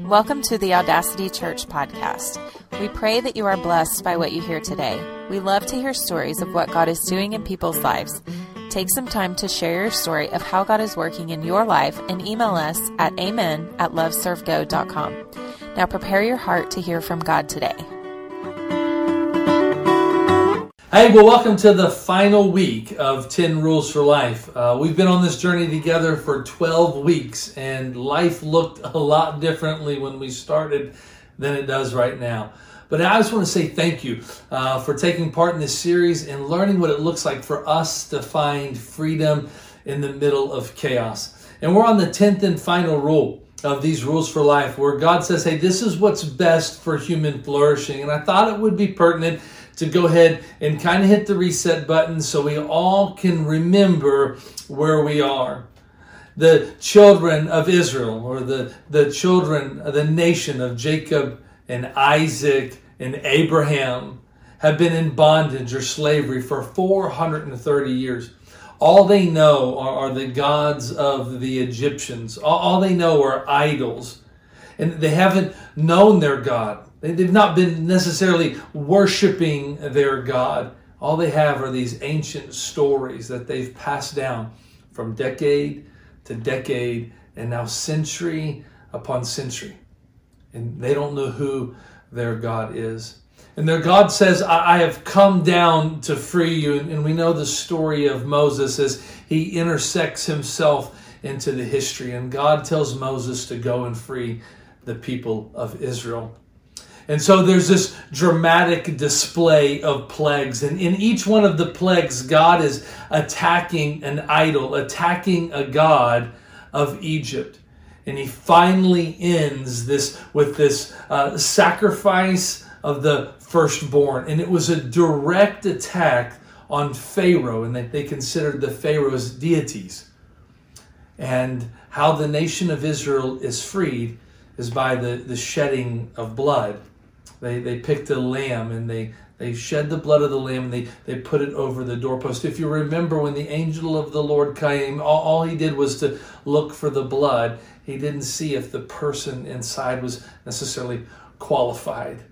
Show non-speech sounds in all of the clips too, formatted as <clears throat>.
Welcome to the Audacity Church podcast. We pray that you are blessed by what you hear today. We love to hear stories of what God is doing in people's lives. Take some time to share your story of how God is working in your life and email us at amen at loveservego.com. Now prepare your heart to hear from God today. Hey, well, welcome to the final week of 10 Rules for Life. Uh, we've been on this journey together for 12 weeks, and life looked a lot differently when we started than it does right now. But I just want to say thank you uh, for taking part in this series and learning what it looks like for us to find freedom in the middle of chaos. And we're on the 10th and final rule of these rules for life where God says, hey, this is what's best for human flourishing. And I thought it would be pertinent to go ahead and kind of hit the reset button so we all can remember where we are. The children of Israel, or the, the children of the nation of Jacob and Isaac and Abraham, have been in bondage or slavery for 430 years. All they know are, are the gods of the Egyptians. All, all they know are idols. And they haven't known their God. They've not been necessarily worshiping their God. All they have are these ancient stories that they've passed down from decade to decade and now century upon century. And they don't know who their God is. And their God says, I, have come down to free you. And we know the story of Moses as he intersects himself into the history. And God tells Moses to go and free the people of Israel. And so there's this dramatic display of plagues. And in each one of the plagues, God is attacking an idol, attacking a god of Egypt. And he finally ends this with this uh, sacrifice of the firstborn. And it was a direct attack on Pharaoh, and they, they considered the Pharaoh's deities. And how the nation of Israel is freed is by the, the shedding of blood. They, they picked a lamb and they, they shed the blood of the lamb and they, they put it over the doorpost. If you remember when the angel of the Lord came, all, all he did was to look for the blood. He didn't see if the person inside was necessarily qualified.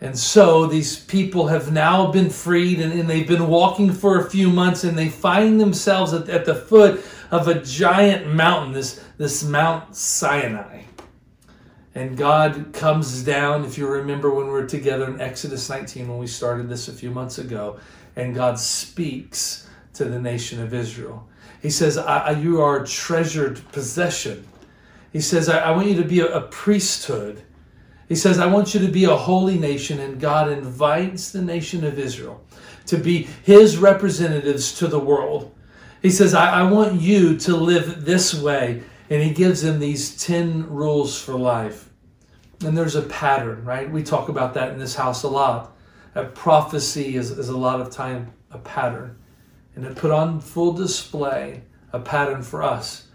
And so these people have now been freed and, and, they've been walking for a few months and they find themselves at, at the foot of a giant mountain, this, this Mount Sinai. And God comes down, if you remember when we were together in Exodus 19, when we started this a few months ago, and God speaks to the nation of Israel. He says, You are a treasured possession. He says, I, I want you to be a, a priesthood. He says, I want you to be a holy nation. And God invites the nation of Israel to be his representatives to the world. He says, I, I want you to live this way. And he gives them these 10 rules for life. And there's a pattern, right? We talk about that in this house a lot. That prophecy is, is a lot of time a pattern. And it put on full display a pattern for us.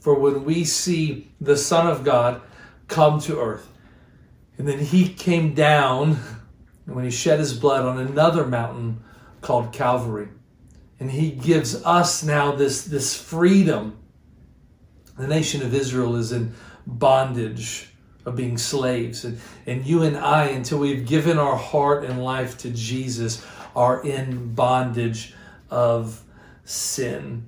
For when we see the Son of God come to earth, and then he came down and when he shed his blood on another mountain called Calvary. And he gives us now this, this freedom. The nation of Israel is in bondage of being slaves. And, and you and I, until we've given our heart and life to Jesus, are in bondage of sin.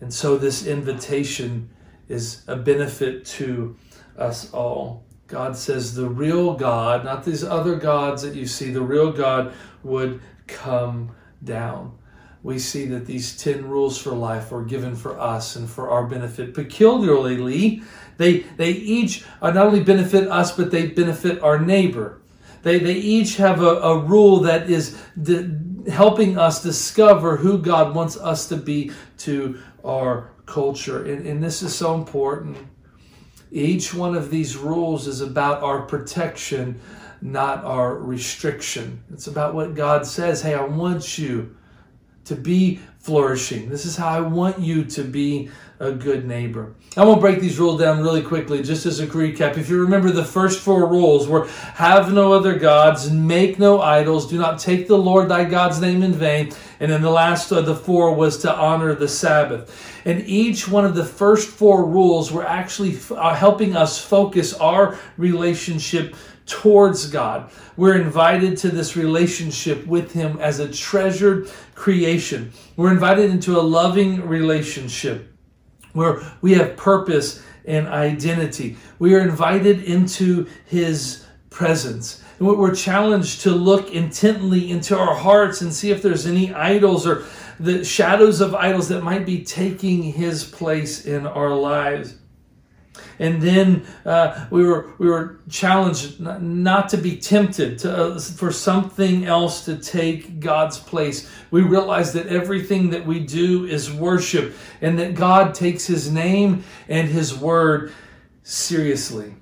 And so this invitation is a benefit to us all. God says the real God, not these other gods that you see, the real God would come down. We see that these 10 rules for life are given for us and for our benefit. Peculiarly, they, they each uh, not only benefit us, but they benefit our neighbor. They, they each have a, a rule that is helping us discover who God wants us to be to our culture. And, and this is so important. Each one of these rules is about our protection, not our restriction. It's about what God says hey, I want you to be flourishing. This is how I want you to be a good neighbor. I won't break these rules down really quickly, just as a recap. If you remember, the first four rules were have no other gods, make no idols, do not take the Lord thy God's name in vain. And then the last of the four was to honor the Sabbath. And each one of the first four rules were actually uh, helping us focus our relationship towards God. We're invited to this relationship with Him as a treasured creation. We're invited into a loving relationship where we have purpose and identity. We are invited into His presence. And we're challenged to look intently into our hearts and see if there's any idols or the shadows of idols that might be taking His place in our lives. And then uh, we were we were challenged not to be tempted to, uh, for something else to take God's place. We realize that everything that we do is worship, and that God takes His name and His word seriously.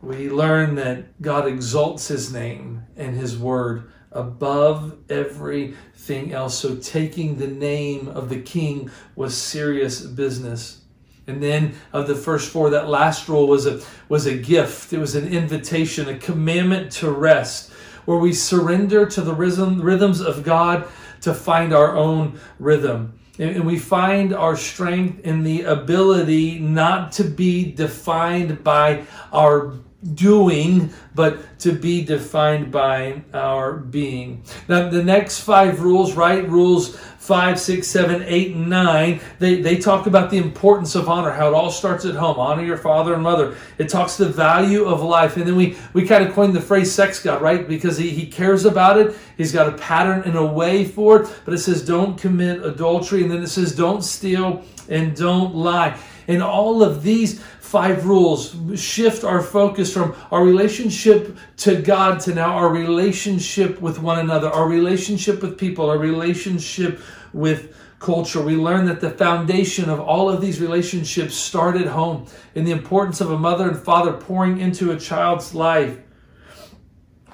We learn that God exalts His name and His word above everything else. So taking the name of the King was serious business. And then of the first four, that last rule was a was a gift. It was an invitation, a commandment to rest, where we surrender to the rhythm, rhythms of God to find our own rhythm. And we find our strength in the ability not to be defined by our doing, but to be defined by our being. Now, the next five rules, right? Rules five, six, seven, eight, and nine, they, they talk about the importance of honor, how it all starts at home. Honor your father and mother. It talks the value of life. And then we, we kind of coined the phrase sex God, right? Because he, he cares about it. He's got a pattern and a way for it. But it says don't commit adultery. And then it says don't steal and don't lie. And all of these five rules shift our focus from our relationship to God to now our relationship with one another, our relationship with people, our relationship with culture. We learn that the foundation of all of these relationships start at home in the importance of a mother and father pouring into a child's life.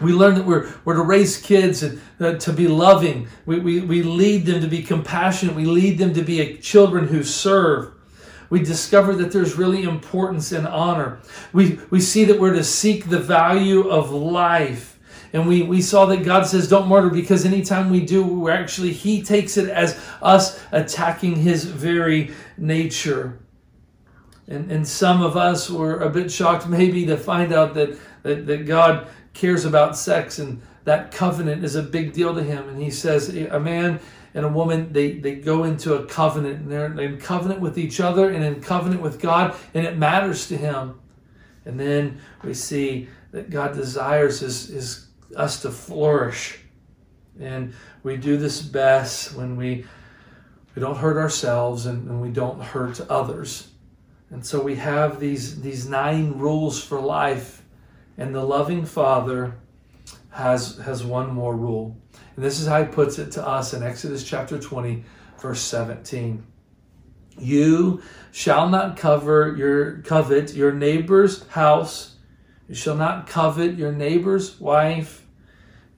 We learn that we're, we're to raise kids and uh, to be loving. We, we, we lead them to be compassionate. We lead them to be children who serve we discover that there's really importance and honor. We, we see that we're to seek the value of life. And we, we saw that God says, don't murder because anytime we do, we're actually, He takes it as us attacking His very nature. And, and some of us were a bit shocked <laughs> maybe to find out that, that, that God cares about sex and that covenant is a big deal to Him. And He says, a man and a woman, they, they go into a covenant and they're in covenant with each other and in covenant with God, and it matters to Him. And then we see that God desires is, is us to flourish. And we do this best when we, we don't hurt ourselves and, and we don't hurt others. And so we have these, these nine rules for life, and the loving Father has, has one more rule. And this is how he puts it to us in Exodus chapter 20, verse 17. You shall not cover your covet your neighbor's house. You shall not covet your neighbor's wife,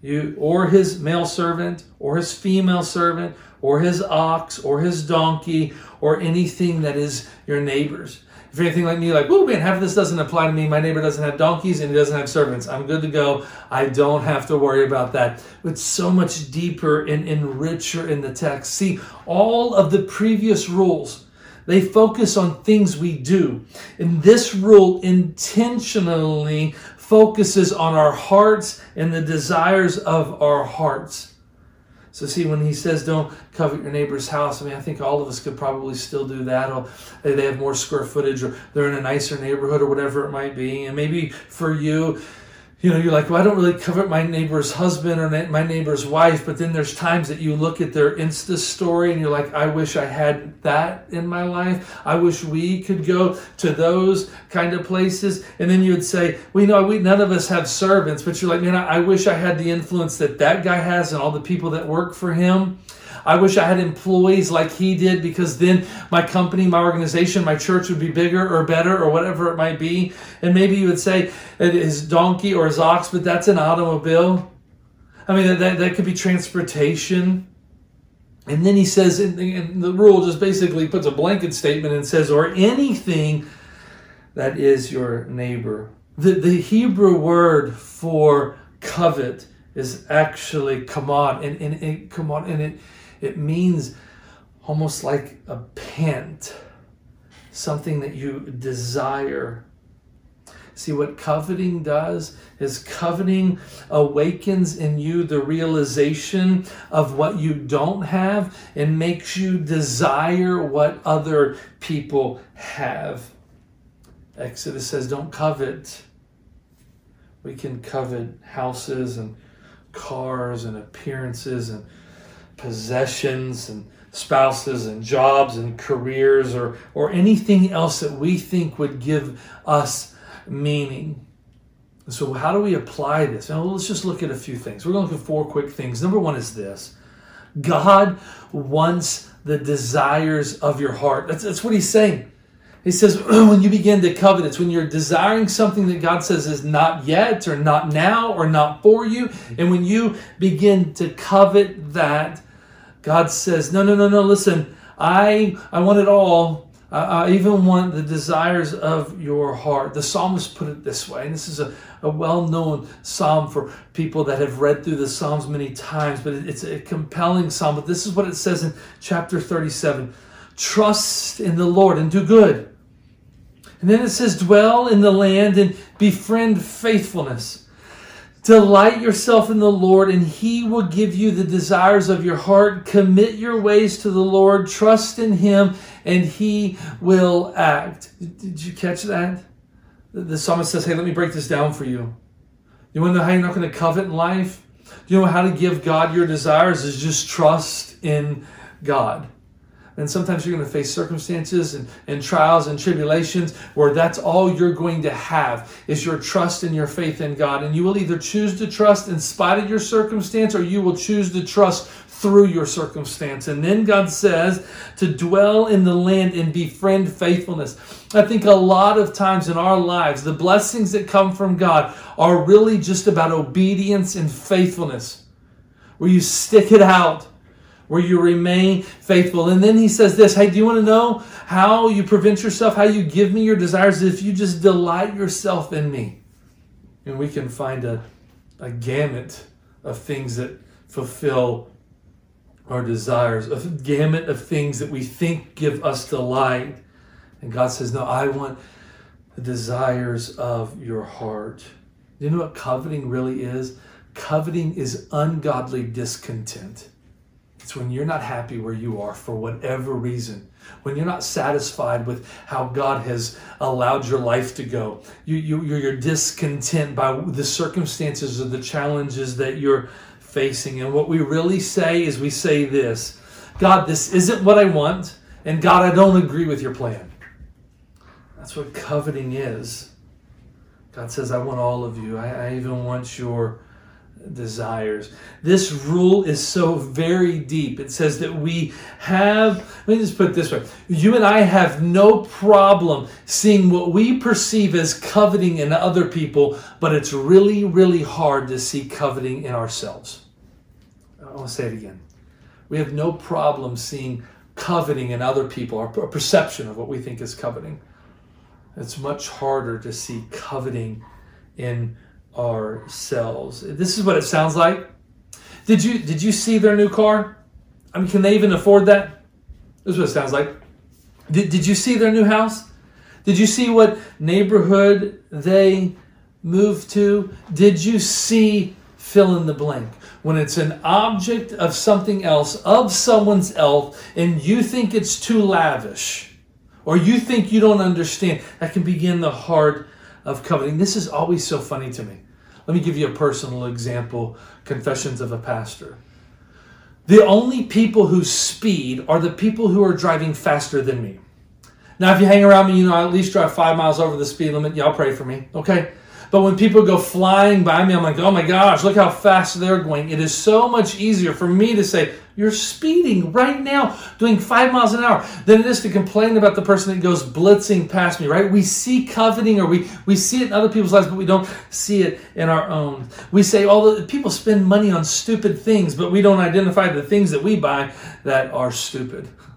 you or his male servant, or his female servant, or his ox, or his donkey, or anything that is your neighbor's. If you're anything like me, like, oh man, half of this doesn't apply to me. My neighbor doesn't have donkeys and he doesn't have servants. I'm good to go. I don't have to worry about that. But so much deeper and, and richer in the text. See, all of the previous rules, they focus on things we do. And this rule intentionally focuses on our hearts and the desires of our hearts. So see, when he says don't covet your neighbor's house, I mean, I think all of us could probably still do that. Or they have more square footage, or they're in a nicer neighborhood, or whatever it might be. And maybe for you, you know, you're like, well, I don't really covet my neighbor's husband or my neighbor's wife, but then there's times that you look at their Insta story and you're like, I wish I had that in my life. I wish we could go to those kind of places. And then you would say, well, you know, we, none of us have servants, but you're like, man, I wish I had the influence that that guy has and all the people that work for him. I wish I had employees like he did because then my company, my organization, my church would be bigger or better or whatever it might be. And maybe you would say his donkey or his ox, but that's an automobile. I mean, that, that could be transportation. And then he says, and the rule just basically puts a blanket statement and says, or anything that is your neighbor. The, the Hebrew word for covet is actually kamad, and, and, and come on, and it it means almost like a pant, something that you desire. See, what coveting does is coveting awakens in you the realization of what you don't have and makes you desire what other people have. Exodus says, don't covet. We can covet houses and cars and appearances and possessions and spouses and jobs and careers or, or anything else that we think would give us meaning. So, how do we apply this? Now, let's just look at a few things. We're going to look at four quick things. Number one is this God wants the desires of your heart. That's, that's what he's saying. He says, <clears throat> when you begin to covet, it's when you're desiring something that God says is not yet, or not now, or not for you. And when you begin to covet that, God says, no, no, no, no, listen, I, I want it all. I, I even want the desires of your heart. The psalmist put it this way, and this is a, a well known psalm for people that have read through the Psalms many times, but it's a compelling psalm. But this is what it says in chapter 37 Trust in the Lord and do good. And then it says, Dwell in the land and befriend faithfulness. Delight yourself in the Lord, and He will give you the desires of your heart. Commit your ways to the Lord, trust in Him, and He will act. Did you catch that? The psalmist says, Hey, let me break this down for you. You want to know how you're not going to covet in life? Do you know how to give God your desires? Is just trust in God. And sometimes you're going to face circumstances and, and trials and tribulations where that's all you're going to have is your trust and your faith in God. And you will either choose to trust in spite of your circumstance or you will choose to trust through your circumstance. And then God says to dwell in the land and befriend faithfulness. I think a lot of times in our lives, the blessings that come from God are really just about obedience and faithfulness, where you stick it out where you remain faithful. And then he says this Hey, do you want to know how you prevent yourself, how you give me your desires? If you just delight yourself in me. And we can find a, a gamut of things that fulfill our desires, a gamut of things that we think give us delight. And God says, No, I want the desires of your heart. You know what coveting really is? Coveting is ungodly discontent. It's when you're not happy where you are for whatever reason. When you're not satisfied with how God has allowed your life to go. You, you, you're discontent by the circumstances or the challenges that you're facing. And what we really say is we say this God, this isn't what I want. And God, I don't agree with your plan. That's what coveting is. God says, I want all of you. I, I even want your desires. This rule is so very deep. It says that we have, let me just put it this way you and I have no problem seeing what we perceive as coveting in other people, but it's really, really hard to see coveting in ourselves. I want to say it again. We have no problem seeing coveting in other people, our perception of what we think is coveting. It's much harder to see coveting in ourselves. This is what it sounds like. Did you did you see their new car? I mean, can they even afford that? This is what it sounds like. Did, did you see their new house? Did you see what neighborhood they moved to? Did you see fill in the blank? When it's an object of something else, of someone's else, and you think it's too lavish, or you think you don't understand, that can begin the heart of coveting. This is always so funny to me. Let me give you a personal example Confessions of a Pastor. The only people who speed are the people who are driving faster than me. Now, if you hang around me, you know I at least drive five miles over the speed limit. Y'all pray for me, okay? But when people go flying by me, I'm like, oh my gosh, look how fast they're going. It is so much easier for me to say, you're speeding right now, doing five miles an hour, than it is to complain about the person that goes blitzing past me, right? We see coveting or we, we see it in other people's lives, but we don't see it in our own. We say all the people spend money on stupid things, but we don't identify the things that we buy that are stupid. <laughs>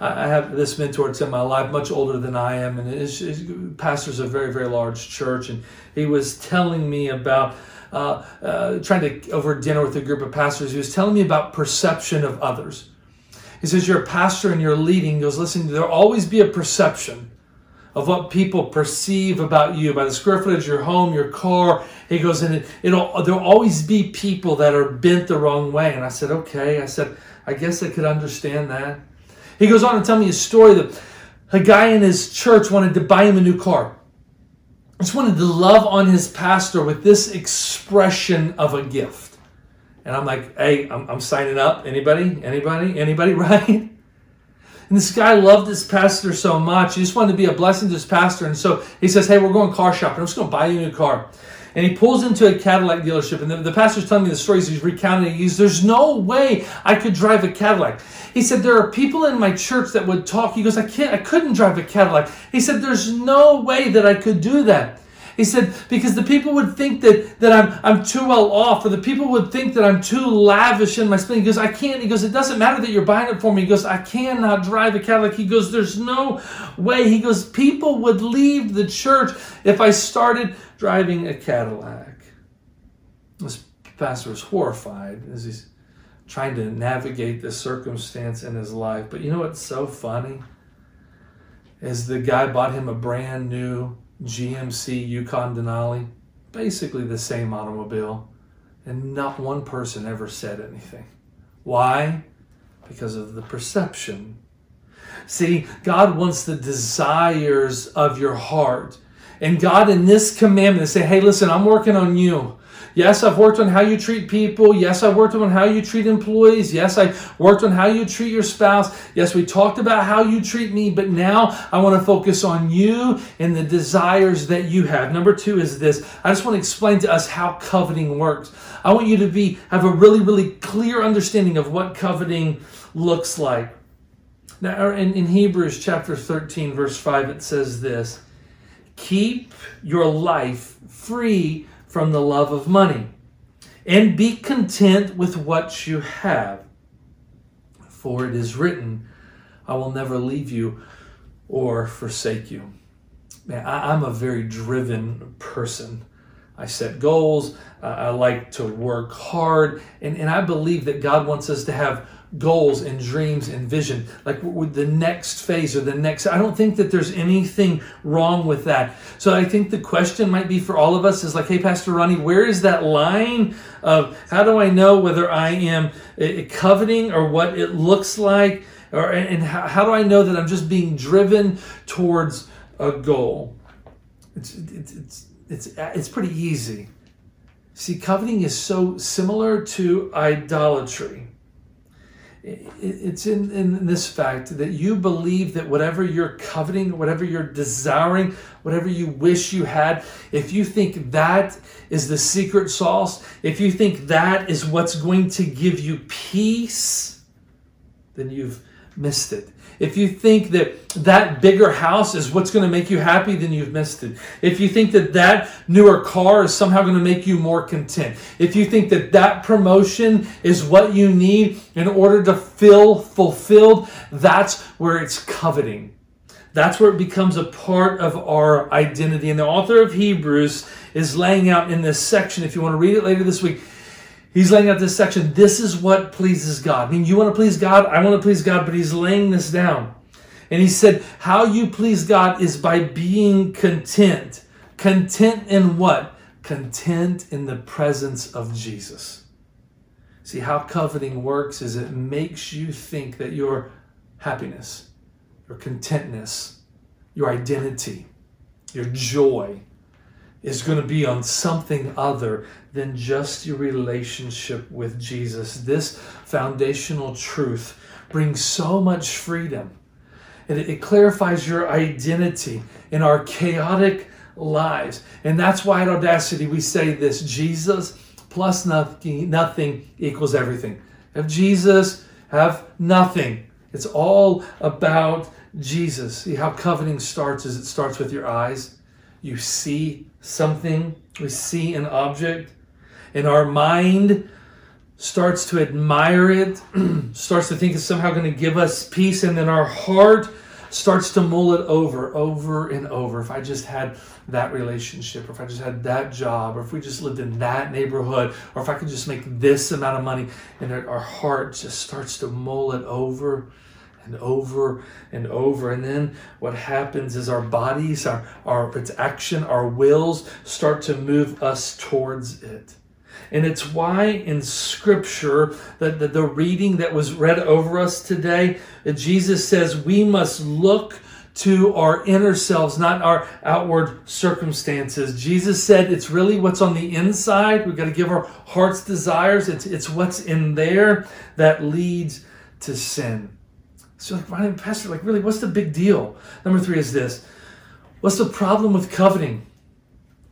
I have this mentor that's in my life, much older than I am, and his, his pastors a very, very large church, and he was telling me about uh, uh, trying to over dinner with a group of pastors. He was telling me about perception of others. He says, You're a pastor and you're leading. He goes, Listen, there'll always be a perception of what people perceive about you by the square footage your home, your car. He goes, and it, it'll there'll always be people that are bent the wrong way. And I said, Okay. I said, I guess I could understand that. He goes on to tell me a story that a guy in his church wanted to buy him a new car. Just wanted to love on his pastor with this expression of a gift. And I'm like, hey, I'm, I'm signing up. Anybody? Anybody? Anybody? <laughs> Right? And this guy loved his pastor so much. He just wanted to be a blessing to his pastor. And so he says, Hey, we're going car shopping. I'm just going to buy you a new car. And he pulls into a Cadillac dealership. And the, the pastor's telling me the stories he's recounting. He He's, There's no way I could drive a Cadillac. He said, There are people in my church that would talk. He goes, I can't, I couldn't drive a Cadillac. He said, There's no way that I could do that. He said, because the people would think that, that I'm, I'm too well off, or the people would think that I'm too lavish in my spending. He goes, I can't. He goes, it doesn't matter that you're buying it for me. He goes, I cannot drive a Cadillac. He goes, there's no way. He goes, people would leave the church if I started driving a Cadillac. This pastor was horrified as he's trying to navigate this circumstance in his life. But you know what's so funny? Is the guy bought him a brand new GMC Yukon Denali, basically the same automobile, and not one person ever said anything. Why? Because of the perception. See, God wants the desires of your heart. And God, in this commandment, say, hey, listen, I'm working on you. Yes, I've worked on how you treat people. Yes, I've worked on how you treat employees. Yes, I worked on how you treat your spouse. Yes, we talked about how you treat me, but now I want to focus on you and the desires that you have. Number two is this. I just want to explain to us how coveting works. I want you to be have a really, really clear understanding of what coveting looks like. Now, in, in Hebrews chapter 13, verse 5, it says this Keep your life free from the love of money, and be content with what you have. For it is written, I will never leave you or forsake you. Man, I, am a very driven person. I set goals. Uh, I like to work hard. And, and I believe that God wants us to have goals and dreams and vision, like with the next phase or the next. I don't think that there's anything wrong with that. So I think the question might be for all of us is like, hey, Pastor Ronnie, where is that line of how do I know whether I am eh, eh, coveting or what it looks like? Or, and how, how do I know that I'm just being driven towards a goal? It's, it's, it's, it's, it's pretty easy. See, coveting is so similar to idolatry it's in, in this fact that you believe that whatever you're coveting, whatever you're desiring, whatever you wish you had, if you think that is the secret sauce, if you think that is what's going to give you peace, then you've missed it. If you think that that bigger house is what's going to make you happy, then you've missed it. If you think that that newer car is somehow going to make you more content, if you think that that promotion is what you need in order to feel fulfilled, that's where it's coveting. That's where it becomes a part of our identity. And the author of Hebrews is laying out in this section, if you want to read it later this week, He's laying out this section. This is what pleases God. I mean, you want to please God, I want to please God, but he's laying this down. And he said, How you please God is by being content. Content in what? Content in the presence of Jesus. See, how coveting works is it makes you think that your happiness, your contentness, your identity, your joy is going to be on something other than just your relationship with Jesus. This foundational truth brings so much freedom. And it, it clarifies your identity in our chaotic lives. And that's why at Audacity we say this Jesus plus nothing, nothing equals everything. Have Jesus, have nothing. It's all about Jesus. See how coveting starts is it starts with your eyes. You see something, we see an object, and our mind starts to admire it, <clears throat> starts to think it's somehow going to give us peace, and then our heart starts to mull it over, over and over. If I just had that relationship, or if I just had that job, or if we just lived in that neighborhood, or if I could just make this amount of money, and our heart just starts to mull it over and over and over. And then what happens is our bodies, our, our its action, our wills start to move us towards it. And it's why in Scripture, that the, the reading that was read over us today, Jesus says we must look to our inner selves, not our outward circumstances. Jesus said it's really what's on the inside. We've got to give our heart's desires. It's, it's what's in there that leads to sin. So, like, Ryan, Pastor, like, really, what's the big deal? Number three is this What's the problem with coveting?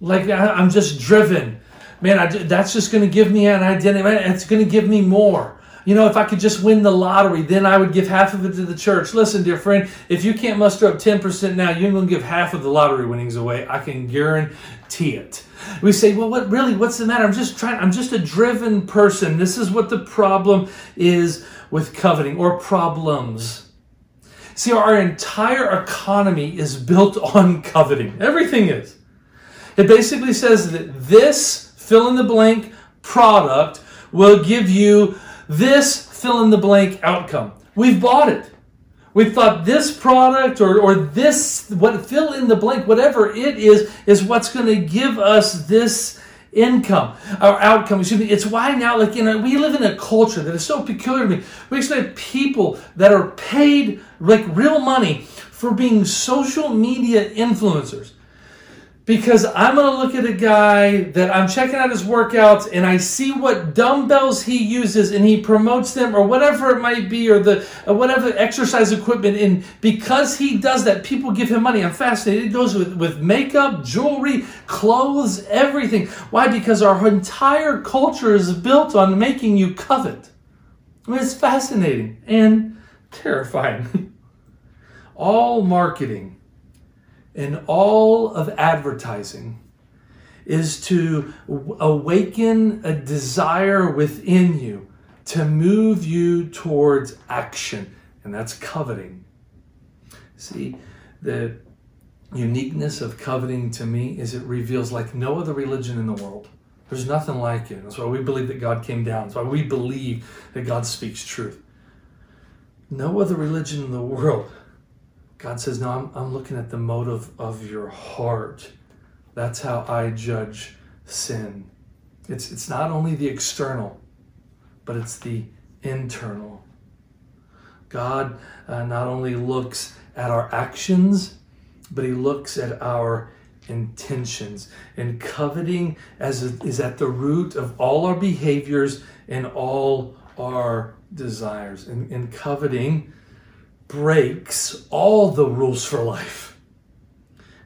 Like, I, I'm just driven man, I, that's just going to give me an identity. It's going to give me more. You know, if I could just win the lottery, then I would give half of it to the church. Listen, dear friend, if you can't muster up 10% now, you're going to give half of the lottery winnings away. I can guarantee it. We say, well, what really, what's the matter? I'm just trying, I'm just a driven person. This is what the problem is with coveting or problems. See, our entire economy is built <laughs> on coveting. Everything is. It basically says that this fill in the blank product will give you this fill in the blank outcome. We've bought it. We thought this product or, or this, what fill in the blank, whatever it is, is what's going to give us this income or outcome. Excuse me. It's why now, like, you know, we live in a culture that is so peculiar to me. We actually have people that are paid like real money for being social media influencers because I'm going to look at a guy that I'm checking out his workouts and I see what dumbbells he uses and he promotes them or whatever it might be or the or whatever exercise equipment. And because he does that people give him money. I'm fascinated. It goes with with makeup jewelry clothes everything. Why? Because our entire culture is built on making you covet. I mean, it's fascinating and terrifying. <laughs> All marketing in all of advertising is to awaken a desire within you to move you towards action, and that's coveting. See, the uniqueness of coveting to me is it reveals like no other religion in the world. There's nothing like it. That's why we believe that God came down. That's why we believe that God speaks truth. No other religion in the world God says, No, I'm, I'm looking at the motive of your heart. That's how I judge sin. It's, it's not only the external, but it's the internal. God uh, not only looks at our actions, but He looks at our intentions. And coveting as a, is at the root of all our behaviors and all our desires. And, and coveting breaks all the rules for life.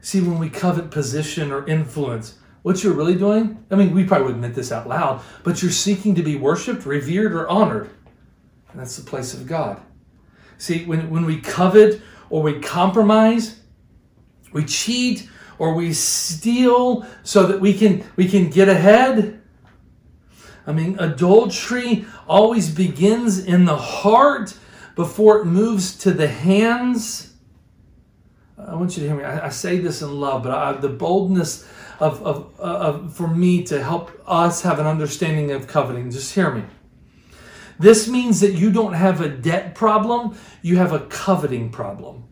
See, when we covet position or influence, what you're really doing, I mean, we probably would admit this out loud, but you're seeking to be worshiped, revered, or honored. And that's the place of God. See, when, when we covet or we compromise, we cheat or we steal so that we can we can get ahead. I mean, adultery always begins in the heart before it moves to the hands. I want you to hear me. I, I say this in love, but I, the boldness of, of, uh, of, for me to help us have an understanding of coveting, just hear me. This means that you don't have a debt problem, you have a coveting problem.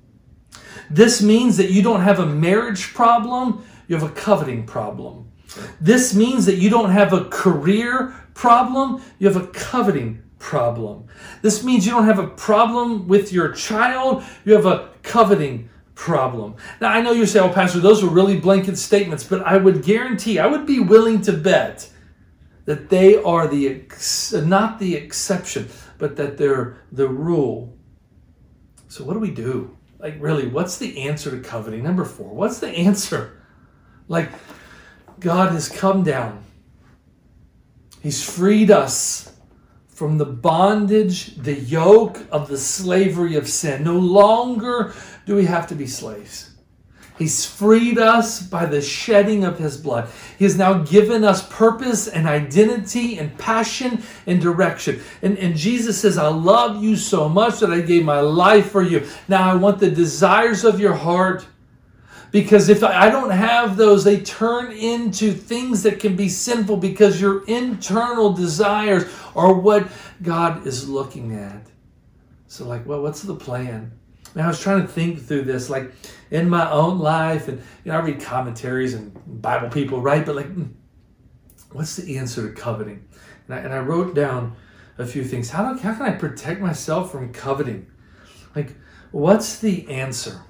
This means that you don't have a marriage problem, you have a coveting problem. This means that you don't have a career problem, you have a coveting problem. This means you don't have a problem with your child, you have a coveting problem. Now, I know you say, oh, Pastor, those are really blanket statements, but I would guarantee, I would be willing to bet that they are the ex- not the exception, but that they're the rule. So, what do we do? Like, really, what's the answer to coveting? Number four, what's the answer? Like, God has come down, He's freed us from the bondage, the yoke of the slavery of sin. No longer do we have to be slaves. He's freed us by the shedding of his blood. He has now given us purpose and identity and passion and direction. And, and Jesus says, I love you so much that I gave my life for you. Now I want the desires of your heart. Because if I don't have those, they turn into things that can be sinful because your internal desires are what God is looking at. So, like, well, what's the plan? And I was trying to think through this, like in my own life, and you know, I read commentaries and Bible people, right? But like, hmm, what's the answer to coveting? And I, and I wrote down a few things. How, do, how can I protect myself from coveting? Like, what's the answer?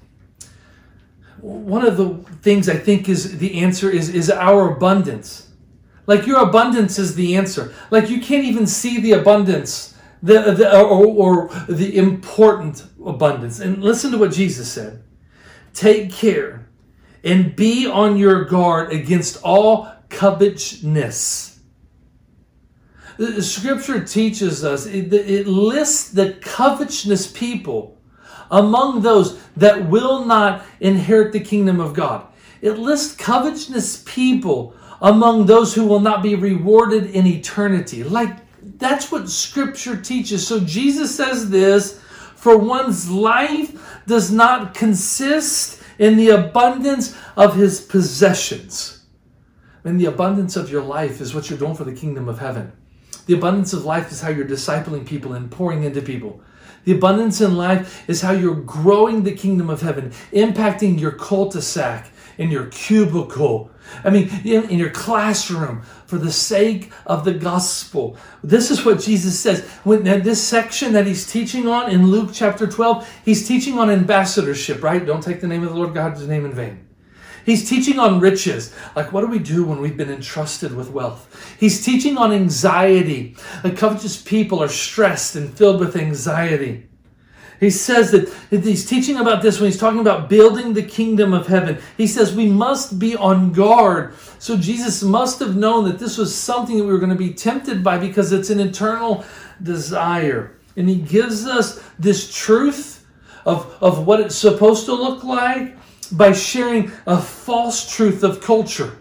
One of the things I think is the answer is is our abundance. Like your abundance is the answer. Like you can't even see the abundance the, the or, or the important abundance. And listen to what Jesus said. Take care and be on your guard against all covetousness. The scripture teaches us, it, it lists the covetousness people among those that will not inherit the kingdom of God. It lists covetousness people among those who will not be rewarded in eternity. Like that's what scripture teaches. So Jesus says this for one's life does not consist in the abundance of his possessions. And the abundance of your life is what you're doing for the kingdom of heaven. The abundance of life is how you're discipling people and pouring into people. The abundance in life is how you're growing the kingdom of heaven, impacting your cul-de-sac, in your cubicle, I mean, in, in, your classroom for the sake of the gospel. This is what Jesus says. When this section that he's teaching on in Luke chapter 12, he's teaching on ambassadorship, right? Don't take the name of the Lord God's name in vain. He's teaching on riches. Like, what do we do when we've been entrusted with wealth? He's teaching on anxiety. Like, covetous people are stressed and filled with anxiety. He says that he's teaching about this when he's talking about building the kingdom of heaven. He says we must be on guard. So Jesus must have known that this was something that we were going to be tempted by because it's an eternal desire. And he gives us this truth of, of what it's supposed to look like by sharing a false truth of culture.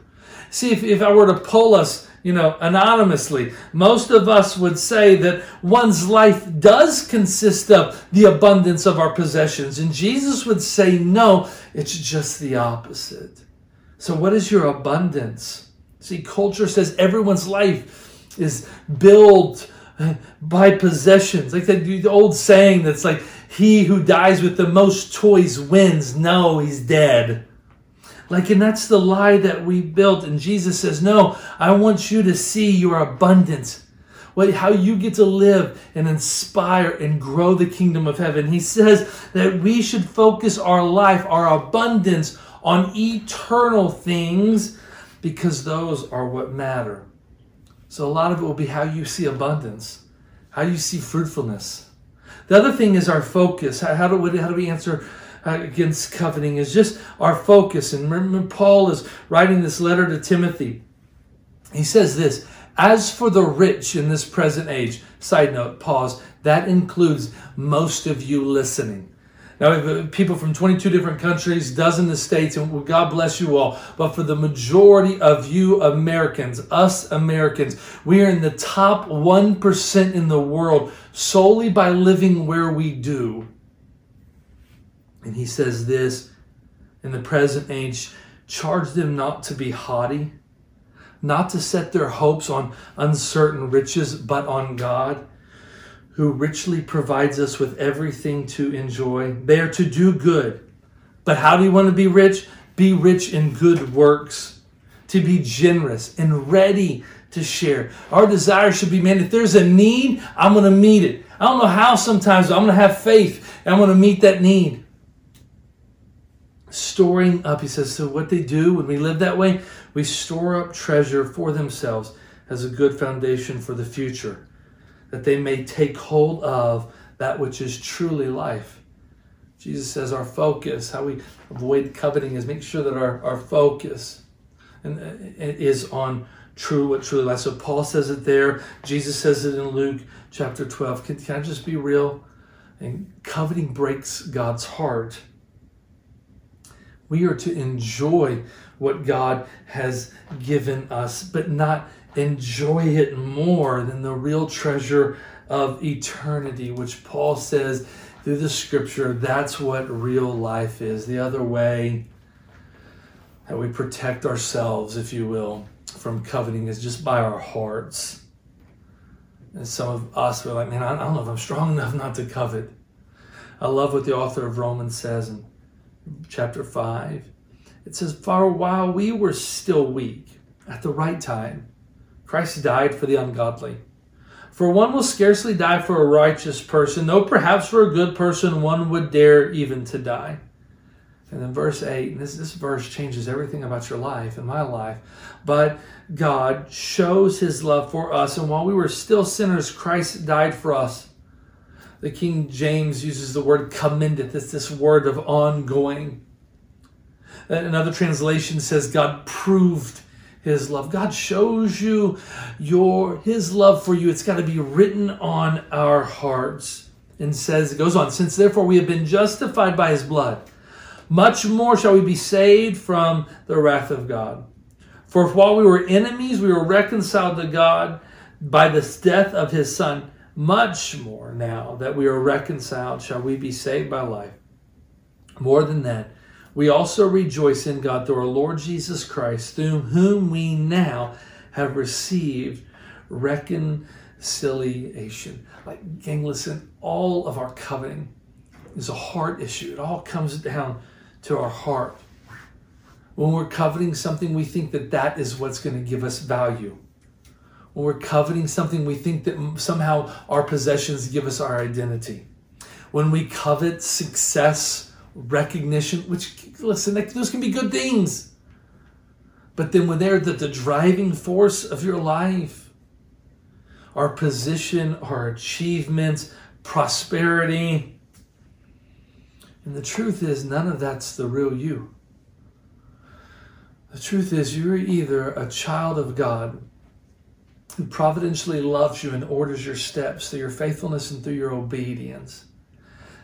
See, if, if I were to poll us you know, anonymously. Most of us would say that one's life does consist of the abundance of our possessions. And Jesus would say, no, it's just the opposite. So, what is your abundance? See, culture says everyone's life is built by possessions. Like the old saying that's like, he who dies with the most toys wins. No, he's dead. Like, and that's the lie that we built. And Jesus says, No, I want you to see your abundance. What, how you get to live and inspire and grow the kingdom of heaven. He says that we should focus our life, our abundance, on eternal things because those are what matter. So, a lot of it will be how you see abundance, how you see fruitfulness. The other thing is our focus. How, do, we, how do we answer uh, against coveting is just our focus. And remember, Paul is writing this letter to Timothy. He says this As for the rich in this present age, side note, pause, that includes most of you listening. Now, we have people from 22 different countries, dozen of states, and God bless you all. But for the majority of you Americans, us Americans, we are in the top 1% in the world solely by living where we do. And he says this in the present age charge them not to be haughty, not to set their hopes on uncertain riches, but on God, who richly provides us with everything to enjoy. They are to do good. But how do you want to be rich? Be rich in good works, to be generous and ready to share. Our desire should be, man, if there's a need, I'm going to meet it. I don't know how sometimes, I'm going to have faith and I'm going to meet that need storing up. He says, so what they do when we live that way, we store up treasure for themselves as a good foundation for the future, that they may take hold of that which is truly life. Jesus says our focus, how we avoid coveting, is make sure that our, our focus and uh, it is on true what truly lasts. So Paul says it there. Jesus says it in Luke chapter 12. Can, can I just be real? And coveting breaks God's heart. We are to enjoy what God has given us, but not enjoy it more than the real treasure of eternity, which Paul says through the scripture, that's what real life is. The other way that we protect ourselves, if you will, from coveting is just by our hearts. And some of us are like, man, I don't know if I'm strong enough not to covet. I love what the author of Romans says in chapter 5. It says, For while we were still weak, at the right time, Christ died for the ungodly. For one will scarcely die for a righteous person, though perhaps for a good person one would dare even to die. And then verse 8, and this, this verse changes everything about your life and my life. But God shows his love for us, and while we were still sinners, Christ died for us. The King James uses the word commendeth. It's this word of ongoing. Another translation says God proved his love. God shows you your his love for you. It's got to be written on our hearts. And says it goes on, since therefore we have been justified by his blood, much more shall we be saved from the wrath of God. For while we were enemies, we were reconciled to God by the death of his son, much more now that we are reconciled shall we be saved by life. More than that, we also rejoice in God through our Lord Jesus Christ, through whom we now have received reconciliation. Like, gang, listen, all of our coveting is a heart issue. It all comes down to our heart. When we're coveting something, we think that that is what's going to give us value. When we're coveting something, we think that somehow our possessions give us our identity. When we covet success, recognition, which, listen, those can be good things. But then when they're the, the driving force of your life, our position, our achievements, prosperity, and the truth is, none of that's the real you. The truth is, you're either a child of God who providentially loves you and orders your steps through your faithfulness and through your obedience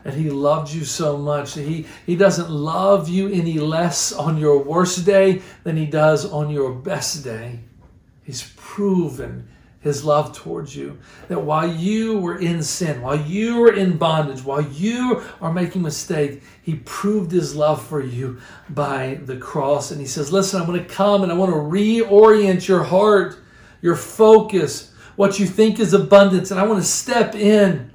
and he loved you so much. He, he doesn't love you any less on your worst day than he does on your best day. He's proven his love towards you. That while you were in sin, while you were in bondage, while you are making mistake, he proved his love for you by the cross. And he says, listen, I'm going to come and I want to reorient your heart, your focus, what you think is abundance. And I want to step in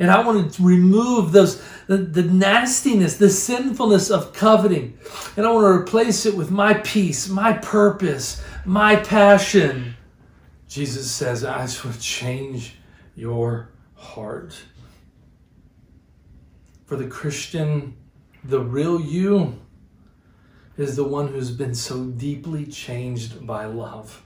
and I want to remove those the, the nastiness, the sinfulness of coveting. And I want to replace it with my peace, my purpose, my passion. Jesus says, I to change your heart. For the Christian, the real you is the one who's been so deeply changed by love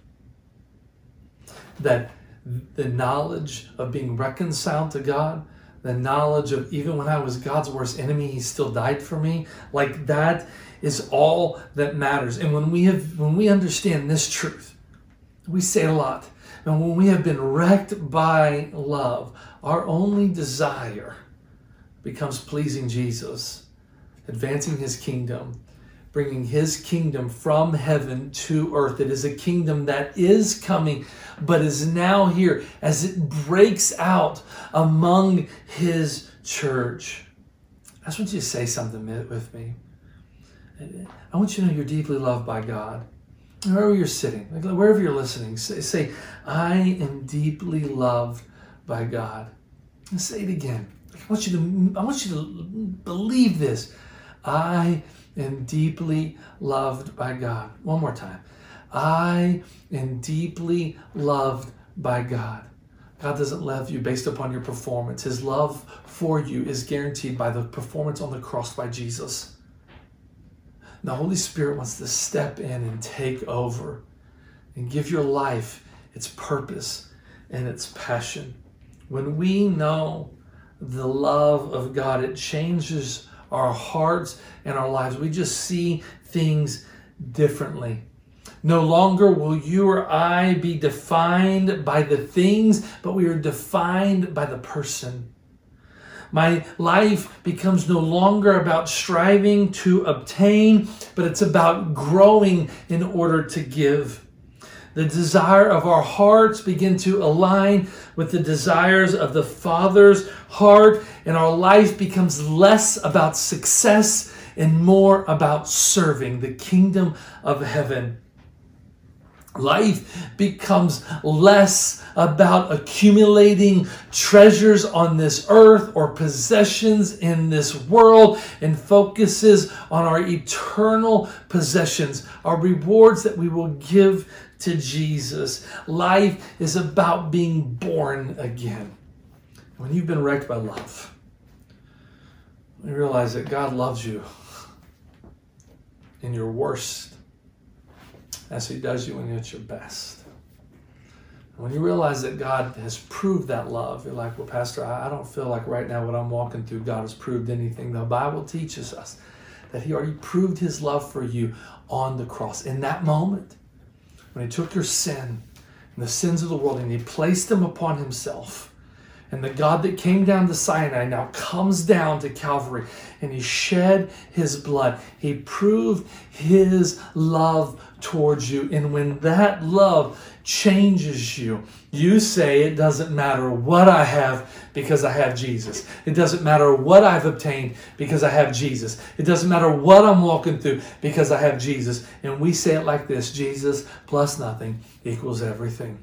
that the knowledge of being reconciled to God the knowledge of even when I was God's worst enemy, He still died for me. Like that is all that matters. And when we have when we understand this truth, we say a lot. And when we have been wrecked by love, our only desire becomes pleasing Jesus, advancing His kingdom, bringing his kingdom from heaven to earth. It is a kingdom that is coming, but is now here as it breaks out among his church. I just want you to say something with me. I want you to know you're deeply loved by God. Wherever you're sitting, wherever you're listening, say, say I am deeply loved by God. And say it again. I want you to, I want you to believe this. I am deeply loved by God. One more time. I am deeply loved by God. God doesn't love you based upon your performance. His love for you is guaranteed by the performance on the cross by Jesus. The Holy Spirit wants to step in and take over and give your life its purpose and its passion. When we know the love of God, it changes our hearts and our lives. We just see things differently. No longer will you or I be defined by the things, but we are defined by the person. My life becomes no longer about striving to obtain, but it's about growing in order to give. The desire of our hearts begin to align with the desires of the Father's heart, and our life becomes less about success and more about serving the kingdom of heaven. Life becomes less about accumulating treasures on this earth or possessions in this world and focuses on our eternal possessions, our rewards that we will give to Jesus. Life is about being born again. When you've been wrecked by love, you realize that God loves you in your worst as He does you when you're at your best. When you realize that God has proved that love, you're like, well, Pastor, I don't feel like right now what I'm walking through, God has proved anything. The Bible teaches us that He already proved His love for you on the cross. In that moment, when He took your sin and the sins of the world and He placed them upon Himself. And the God that came down to Sinai now comes down to Calvary and he shed his blood. He proved his love towards you. And when that love changes you, you say, It doesn't matter what I have because I have Jesus. It doesn't matter what I've obtained because I have Jesus. It doesn't matter what I'm walking through because I have Jesus. And we say it like this Jesus plus nothing equals everything.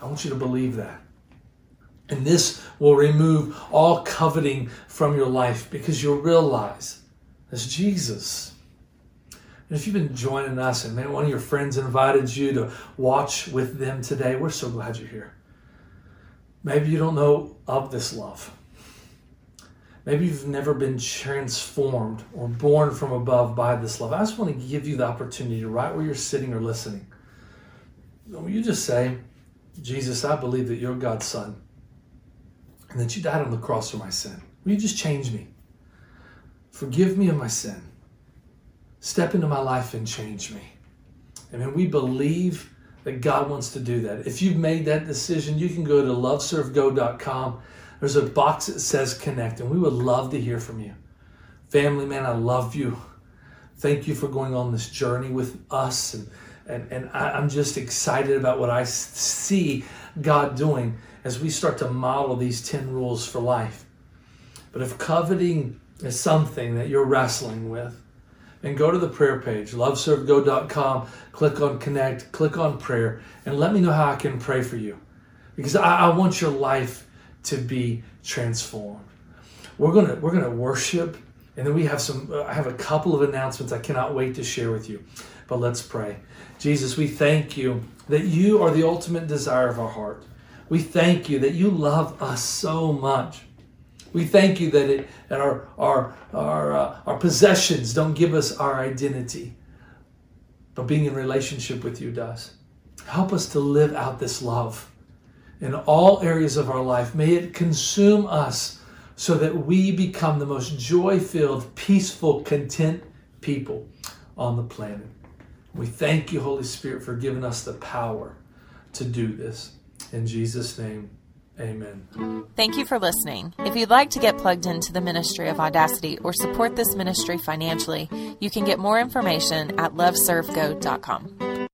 I want you to believe that. And this will remove all coveting from your life because you'll realize it's Jesus and if you've been joining us and maybe one of your friends invited you to watch with them today, we're so glad you're here. Maybe you don't know of this love. Maybe you've never been transformed or born from above by this love. I just want to give you the opportunity, right where you're sitting or listening. You just say, Jesus, I believe that you're God's Son and that you died on the cross for my sin? Will you just change me? Forgive me of my sin. Step into my life and change me. I mean, we believe that God wants to do that. If you've made that decision, you can go to loveservego.com. There's a box that says connect, and we would love to hear from you. Family, man, I love you. Thank you for going on this journey with us. And, and, and I, I'm just excited about what I see God doing as we start to model these 10 rules for life. But if coveting is something that you're wrestling with, then go to the prayer page, loveservego.com, click on connect, click on prayer, and let me know how I can pray for you. Because I, I want your life to be transformed. We're gonna we're gonna worship, and then we have some. Uh, I have a couple of announcements I cannot wait to share with you. But let's pray. Jesus, we thank you that you are the ultimate desire of our heart. We thank you that you love us so much. We thank you that, it, that our, our, our, uh, our possessions don't give us our identity, but being in relationship with you does. Help us to live out this love in all areas of our life. May it consume us so that we become the most joy filled, peaceful, content people on the planet. We thank you, Holy Spirit, for giving us the power to do this. In Jesus' name. Amen. Thank you for listening. If you'd like to get plugged into the ministry of Audacity or support this ministry financially, you can get more information at loveservego.com.